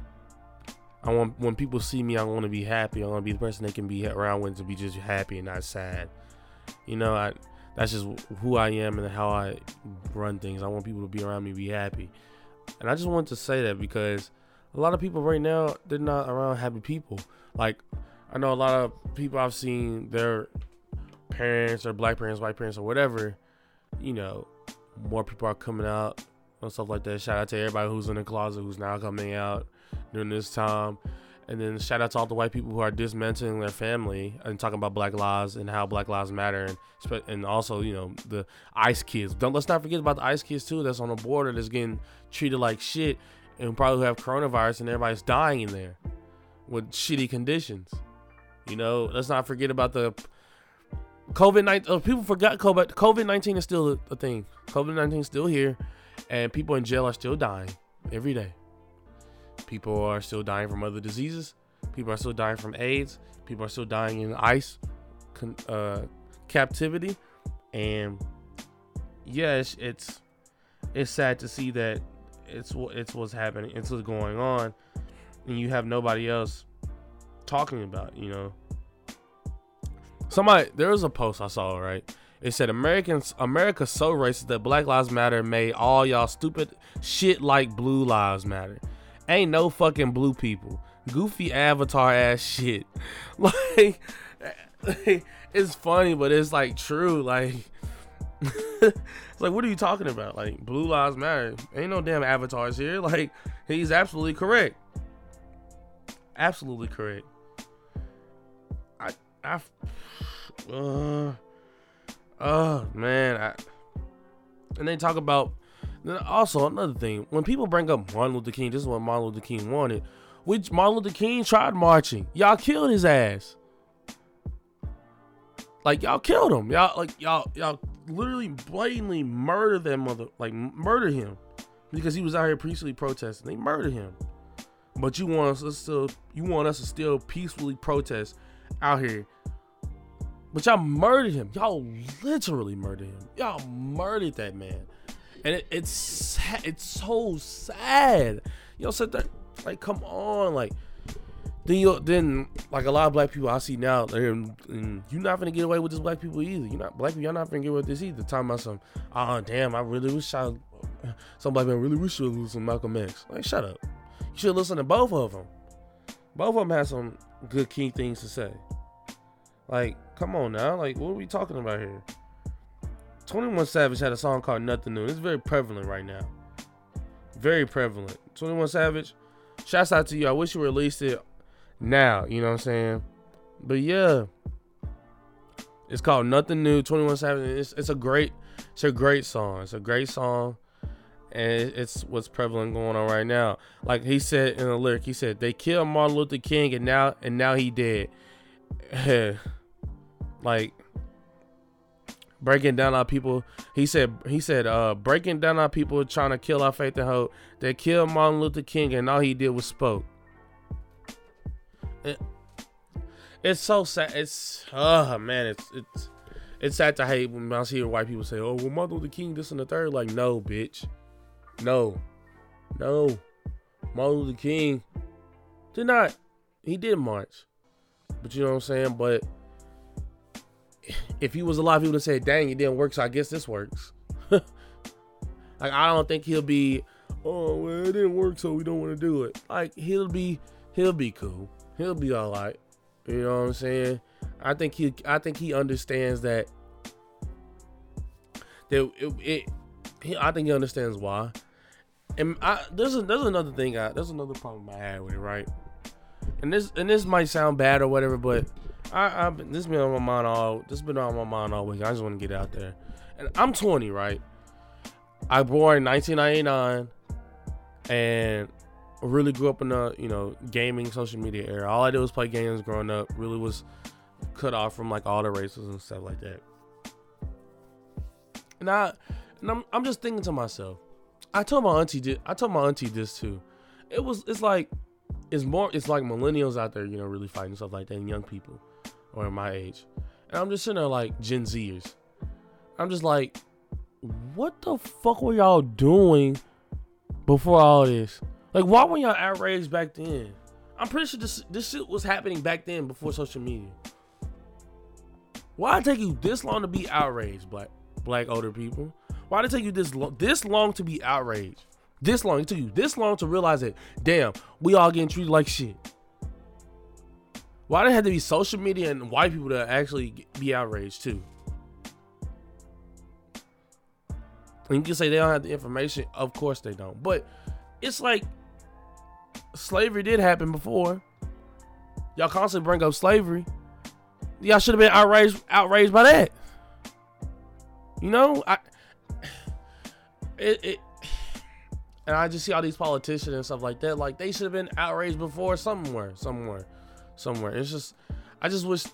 I want when people see me I want to be happy. I want to be the person they can be around with to be just happy and not sad. You know, I that's just who I am and how I run things. I want people to be around me, be happy. And I just want to say that because a lot of people right now, they're not around happy people. Like, I know a lot of people I've seen, their parents or black parents, white parents, or whatever, you know, more people are coming out and stuff like that. Shout out to everybody who's in the closet who's now coming out during this time. And then shout out to all the white people who are dismantling their family and talking about Black Lives and how Black Lives Matter and and also you know the ICE kids. Don't let's not forget about the ICE kids too. That's on the border that's getting treated like shit and probably have coronavirus and everybody's dying in there with shitty conditions. You know, let's not forget about the COVID nineteen. Uh, people forgot COVID. COVID nineteen is still a thing. COVID nineteen is still here, and people in jail are still dying every day. People are still dying from other diseases. People are still dying from AIDS. People are still dying in ICE uh, captivity, and yes, it's, it's sad to see that it's what it's what's happening. It's what's going on, and you have nobody else talking about. You know, somebody there was a post I saw right. It said Americans America's so racist that Black Lives Matter made all y'all stupid shit like Blue Lives Matter. Ain't no fucking blue people. Goofy avatar ass shit. [LAUGHS] Like, [LAUGHS] it's funny, but it's like true. Like, it's [LAUGHS] like, what are you talking about? Like, blue lives matter. Ain't no damn avatars here. Like, he's absolutely correct. Absolutely correct. I, I, uh, oh man, I, and they talk about also another thing, when people bring up Martin Luther King, this is what Martin Luther King wanted. Which Martin Luther King tried marching. Y'all killed his ass. Like y'all killed him. Y'all like y'all y'all literally blatantly murdered that mother like murder him because he was out here peacefully protesting. They murdered him. But you want us to you want us to still peacefully protest out here But y'all murdered him. Y'all literally murdered him. Y'all murdered that man. And it, it's it's so sad. Know, said that like, come on, like then you then like a lot of black people I see now, they're mm, you're not gonna get away with this black people either. You're not black people, you're not gonna get away with this either. Talking about some, oh damn, I really wish I, some black man really wish you listen to Malcolm X. Like shut up. You should listen to both of them. Both of them have some good key things to say. Like, come on now, like what are we talking about here? 21 Savage had a song called Nothing New. It's very prevalent right now. Very prevalent. 21 Savage, shouts out to you. I wish you released it now. You know what I'm saying? But yeah, it's called Nothing New. 21 Savage. It's, it's a great, it's a great song. It's a great song, and it's what's prevalent going on right now. Like he said in the lyric, he said they killed Martin Luther King, and now and now he dead. [LAUGHS] like breaking down our people. He said he said uh breaking down our people trying to kill our faith and hope. They killed Martin Luther King and all he did was spoke. It, it's so sad. It's oh man, it's it's it's sad to hate when I see white people say, "Oh, well, Martin Luther King this and the third. Like, no, bitch, no, no, Martin Luther King did not. He did march, but you know what I'm saying. But if he was alive, he would have said, "Dang, it didn't work, so I guess this works." [LAUGHS] like, I don't think he'll be, "Oh, well, it didn't work, so we don't want to do it." Like, he'll be, he'll be cool he'll be all right. You know what I'm saying? I think he I think he understands that that it, it he, I think he understands why. And I there's a, there's another thing I there's another problem I had with it, right? And this and this might sound bad or whatever, but I I've been, this been on my mind all this been on my mind all week. I just want to get out there. And I'm 20, right? I born in 1999, and really grew up in the you know gaming social media era. All I did was play games growing up. Really was cut off from like all the races and stuff like that. And I and I'm I'm just thinking to myself. I told my auntie did I told my auntie this too. It was it's like it's more it's like millennials out there, you know, really fighting stuff like that, and young people or my age. And I'm just sitting there like Gen Zers. I'm just like, what the fuck were y'all doing before all this? Like, why were y'all outraged back then? I'm pretty sure this this shit was happening back then before social media. Why take you this long to be outraged, black black older people? Why did it take you this long this long to be outraged? This long it took you this long to realize that damn, we all getting treated like shit. Why did it have to be social media and white people to actually be outraged too? And you can say they don't have the information. Of course they don't. But it's like slavery did happen before. Y'all constantly bring up slavery. Y'all should have been outraged outraged by that. You know, I [SIGHS] it, it and I just see all these politicians and stuff like that. Like they should have been outraged before somewhere, somewhere, somewhere. It's just I just wish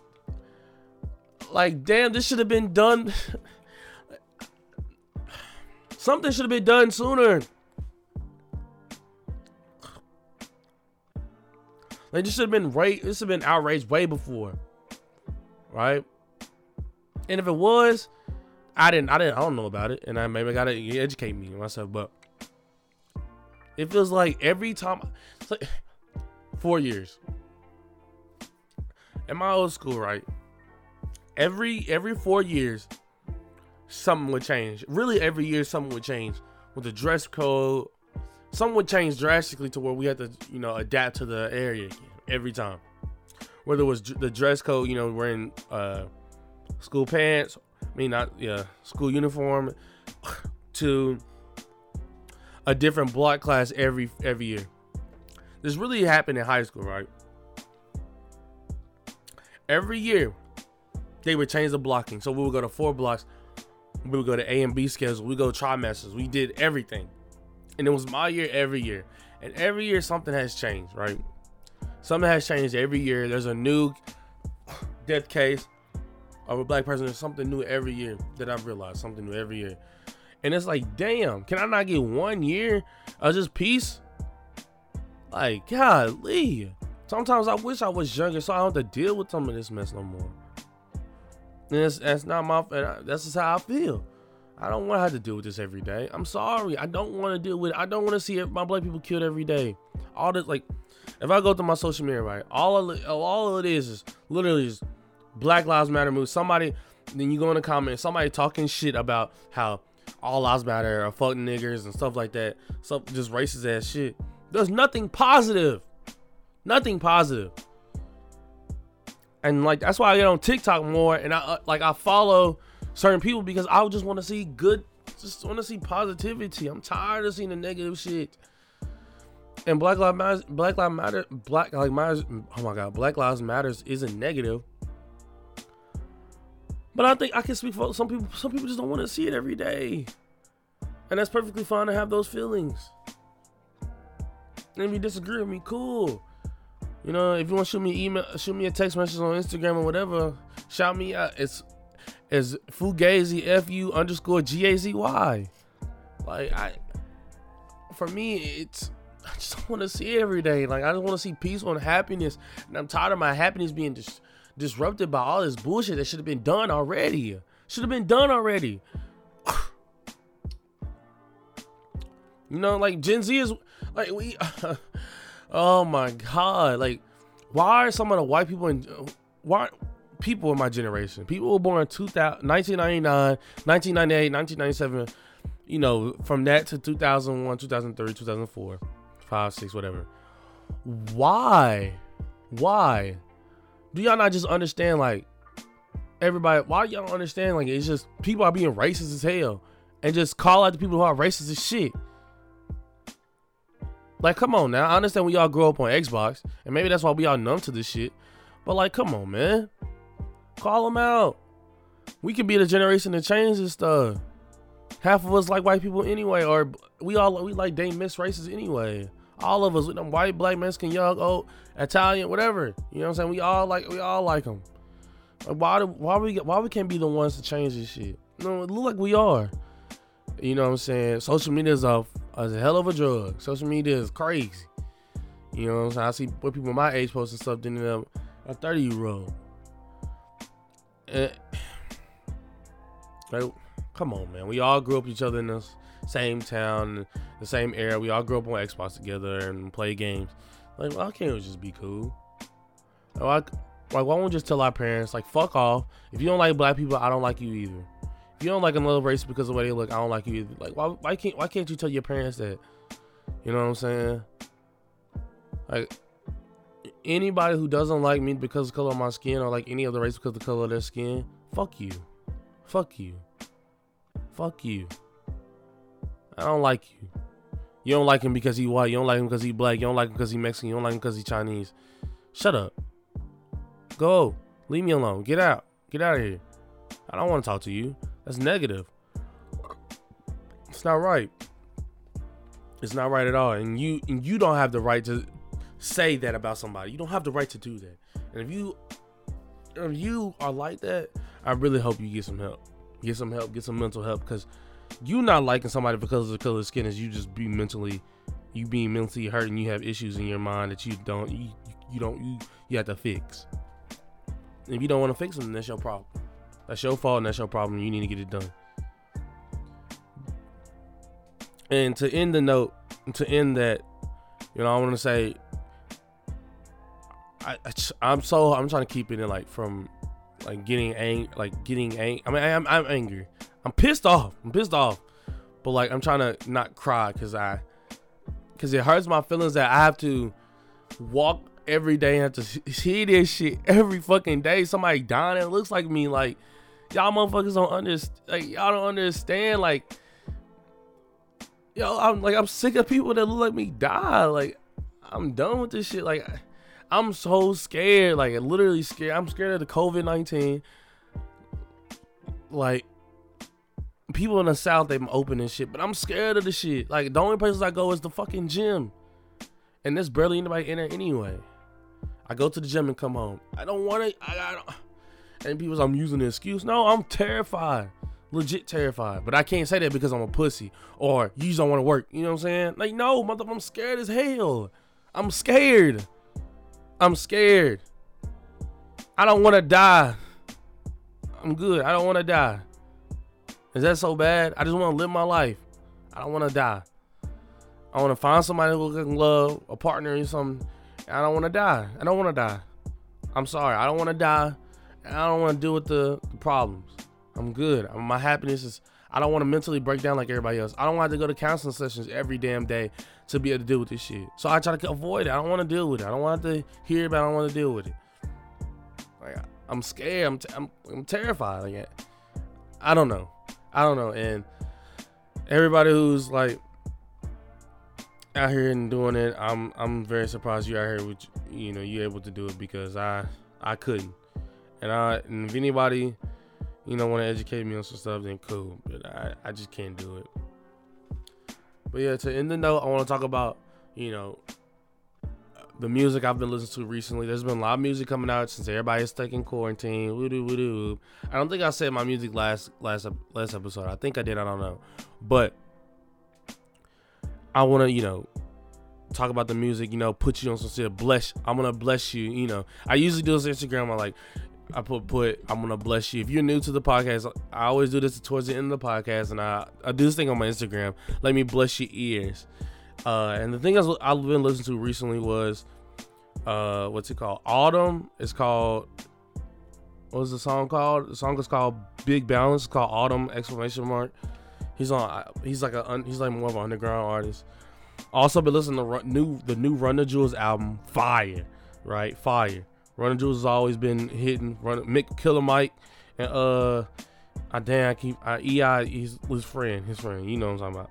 like damn, this should have been done. [SIGHS] Something should have been done sooner. Like this should have been right. This should have been outraged way before, right? And if it was, I didn't. I didn't. I don't know about it, and I maybe gotta educate me myself. But it feels like every time, like [SIGHS] four years. In my old school, right? Every every four years, something would change. Really, every year something would change with the dress code, something would change drastically to where we had to, you know, adapt to the area every time. Whether it was the dress code, you know, wearing uh, school pants, I mean, not yeah, school uniform, [SIGHS] to a different block class every every year. This really happened in high school, right? Every year, they would change the blocking. So we would go to four blocks. We would go to A and B schedule. We go trimesters. We did everything and it was my year every year. And every year something has changed, right? Something has changed every year. There's a new death case of a black person. There's something new every year that I've realized. Something new every year. And it's like, damn, can I not get one year of just peace? Like, golly. Sometimes I wish I was younger so I don't have to deal with some of this mess no more. And that's, that's not my. That's just how I feel. I don't want to have to deal with this every day. I'm sorry. I don't want to deal with. It. I don't want to see my black people killed every day. All this like, if I go through my social media, right, all of all it is is literally just Black Lives Matter move. Somebody, then you go in the comments, somebody talking shit about how all lives matter or fuck niggers and stuff like that. Stuff just racist ass shit. There's nothing positive. Nothing positive. And like that's why I get on TikTok more and I uh, like I follow certain people because I just want to see good just want to see positivity. I'm tired of seeing the negative shit. And Black Lives Matter, Black Lives Matter, Black like matters. Oh my God, Black Lives Matters isn't negative. But I think I can speak for some people. Some people just don't want to see it every day, and that's perfectly fine to have those feelings. And if you disagree with me, cool. You know, if you want to shoot me email, shoot me a text message on Instagram or whatever. Shout me out. It's it's Fugazi F U underscore G A Z Y. Like I, for me, it's I just don't want to see it every day. Like I just want to see peace and happiness, and I'm tired of my happiness being dis- disrupted by all this bullshit that should have been done already. Should have been done already. [SIGHS] you know, like Gen Z is like we. [LAUGHS] oh my god! Like, why are some of the white people in why people in my generation, people were born in 2000, 1999, 1998, 1997, you know, from that to 2001, 2003, 2004, 5, 6, whatever. Why? Why? Do y'all not just understand, like, everybody, why y'all don't understand, like, it's just people are being racist as hell and just call out the people who are racist as shit? Like, come on now. I understand we all grow up on Xbox, and maybe that's why we all numb to this shit. But like, come on, man. Call them out. We could be the generation to change this stuff. Half of us like white people anyway, or we all we like damn mixed races anyway. All of us with them white, black, Mexican, young, old, Italian, whatever. You know what I'm saying? We all like we all like them. Like why do, why we why we can't be the ones to change this shit? Know, it look like we are. You know what I'm saying? Social media is a, is a hell of a drug. Social media is crazy. You know what I'm saying? I see what people my age posting stuff than a 30 year old. [SIGHS] Like, come on, man. We all grew up each other in the same town, the same era. We all grew up on Xbox together and play games. Like, why can't we just be cool? Like, like, why won't we just tell our parents, like, fuck off. If you don't like black people, I don't like you either. If you don't like another race because of the way they look, I don't like you either. Like, why, why can't, why can't you tell your parents that? You know what I'm saying? Like, anybody who doesn't like me because of the color of my skin or like any other race because of the color of their skin, fuck you. Fuck you. Fuck you. I don't like you. You don't like him because he white. You don't like him because he black. You don't like him because he Mexican. You don't like him because he Chinese. Shut up. Go. Leave me alone. Get out. Get out of here. I don't want to talk to you. That's negative. It's not right. It's not right at all. And you and you don't have the right to say that about somebody. You don't have the right to do that. And if you if you are like that, I really hope you get some help. Get some help, get some mental help because you not liking somebody because of the color of skin is you just be mentally you being mentally hurt and you have issues in your mind that you don't you, you don't you you have to fix. If you don't want to fix them, that's your problem. That's your fault and that's your problem. You need to get it done. And to end the note, to end that, you know, I want to say I, I am so I'm trying to keep it in like from like getting ang like getting ang. I mean I'm I'm angry. I'm pissed off. I'm pissed off. But like I'm trying to not cry because I because it hurts my feelings that I have to walk every day and have to see this shit every fucking day. Somebody dying. It looks like me. Like y'all motherfuckers don't understand. Like y'all don't understand. Like yo, I'm like I'm sick of people that look like me die. Like I'm done with this shit. Like. I'm so scared, like literally scared. I'm scared of the COVID nineteen. Like people in the south, they open and shit, but I'm scared of the shit. Like the only places I go is the fucking gym, and there's barely anybody in there anyway. I go to the gym and come home. I don't want to. I, don't. And people, I'm using the excuse. No, I'm terrified, legit terrified. But I can't say that because I'm a pussy or you just don't want to work. You know what I'm saying? Like, no, mother, I'm scared as hell. I'm scared. I'm scared. I don't want to die. I'm good. I don't want to die. Is that so bad? I just want to live my life. I don't want to die. I want to find somebody who can love, a partner or something. I don't want to die. I don't want to die. I'm sorry. I don't want to die. I don't want to deal with the, the problems. I'm good. My happiness is. I don't want to mentally break down like everybody else. I don't want to go to counseling sessions every damn day to be able to deal with this shit. So I try to avoid it. I don't want to deal with it. I don't want to hear it, I don't want to deal with it. Like I'm scared. I'm t- I'm, I'm terrified. Like I don't know. I don't know. And everybody who's like out here and doing it, I'm I'm very surprised you're out here with you know you able to do it because I I couldn't. And I and if anybody you know want to educate me on some stuff, then cool. But I I just can't do it. But yeah, to end the note, I want to talk about you know the music I've been listening to recently. There's been a lot of music coming out since everybody's stuck in quarantine. Woo-doo, woo-doo. I don't think I said my music last last last episode. I think I did. I don't know, but I want to you know talk about the music. You know, put you on some shit. Bless. I'm gonna bless you. You know, I usually do this on Instagram. I like. I put put I'm gonna bless you. If you're new to the podcast, I always do this towards the end of the podcast, and I I do this thing on my Instagram. Let me bless your ears. Uh, and the thing I've been listening to recently was, uh, what's it called? Autumn. It's called. What was the song called? The song is called Big Balance. It's called Autumn! Exclamation mark. He's on. He's like a. He's like more of an underground artist. Also, been listening to run, new the new Run the Jewels album. Fire, right? Fire. Run the Jewels has always been hitting. Run Mick Killer Mike and uh, I damn I keep I EI. He's his friend. His friend. You know what I'm talking about.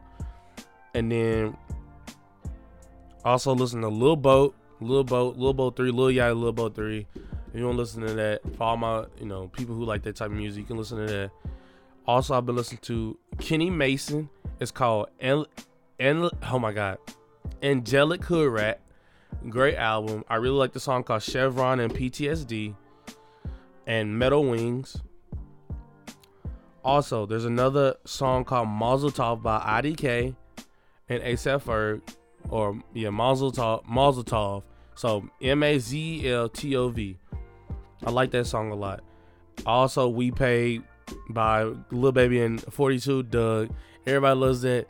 And then also listen to Lil Boat, Lil Boat, Lil Boat 3, Lil Yachty, Lil Boat 3. If you want to listen to that, follow my, you know, people who like that type of music, you can listen to that. Also, I've been listening to Kenny Mason. It's called, and oh my God, Angelic Hood Rat. Great album. I really like the song called Chevron and PTSD and Metal Wings. Also, there's another song called Mazel Tov by IDK and ASAP Ferg or yeah, Mazel Tov, Mazel Tov. So M A Z L T O V. I like that song a lot. Also, we paid by Lil Baby and 42 Dugg. Everybody loves that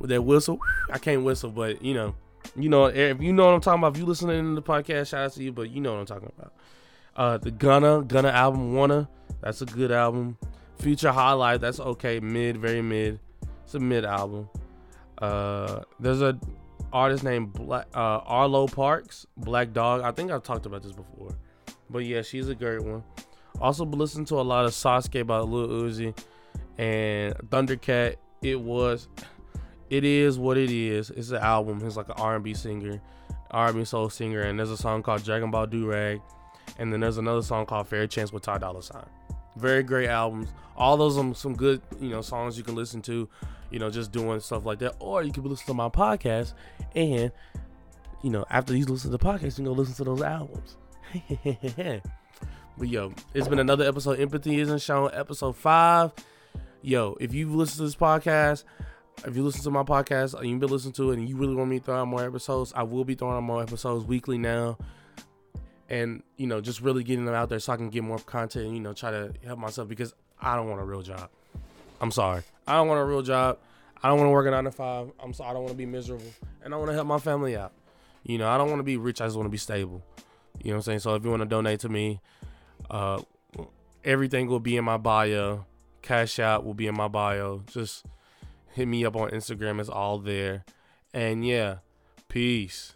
with that whistle. I can't whistle, but you know, you know, if you know what I'm talking about, if you listening to the podcast, shout out to you. But you know what I'm talking about. Uh, the Gunna Gunna album, Wunna. That's a good album. Future Highlight. That's okay, mid, very mid. It's a mid album. Uh, there's a artist named Black, uh, Arlo Parks, Black Dog. I think I've talked about this before, but yeah, she's a great one. Also, listened to a lot of Sasuke by Lil Uzi and Thundercat. It was, it is what it is. It's an album. He's like an R&B singer, R&B soul singer, and there's a song called Dragonball Durag, and then there's another song called Fair Chance with Ty Dolla Sign. Very great albums. All those are some good, you know, songs you can listen to you know, just doing stuff like that. Or you could listen to my podcast and, you know, after you listen to the podcast, you can go listen to those albums. [LAUGHS] but yo, it's been another episode. Empathy isn't shown, episode five. Yo, if you've listened to this podcast, if you listen to my podcast you've been listening to it and you really want me to throw out more episodes, I will be throwing out more episodes weekly now. And, you know, just really getting them out there so I can get more content and, you know, try to help myself because I don't want a real job. I'm sorry. I don't want a real job. I don't want to work a nine to five. I'm sorry. I don't want to be miserable, and I want to help my family out. You know, I don't want to be rich. I just want to be stable. You know what I'm saying? So if you want to donate to me, uh, everything will be in my bio. Cash out will be in my bio. Just hit me up on Instagram. It's all there. And yeah, peace.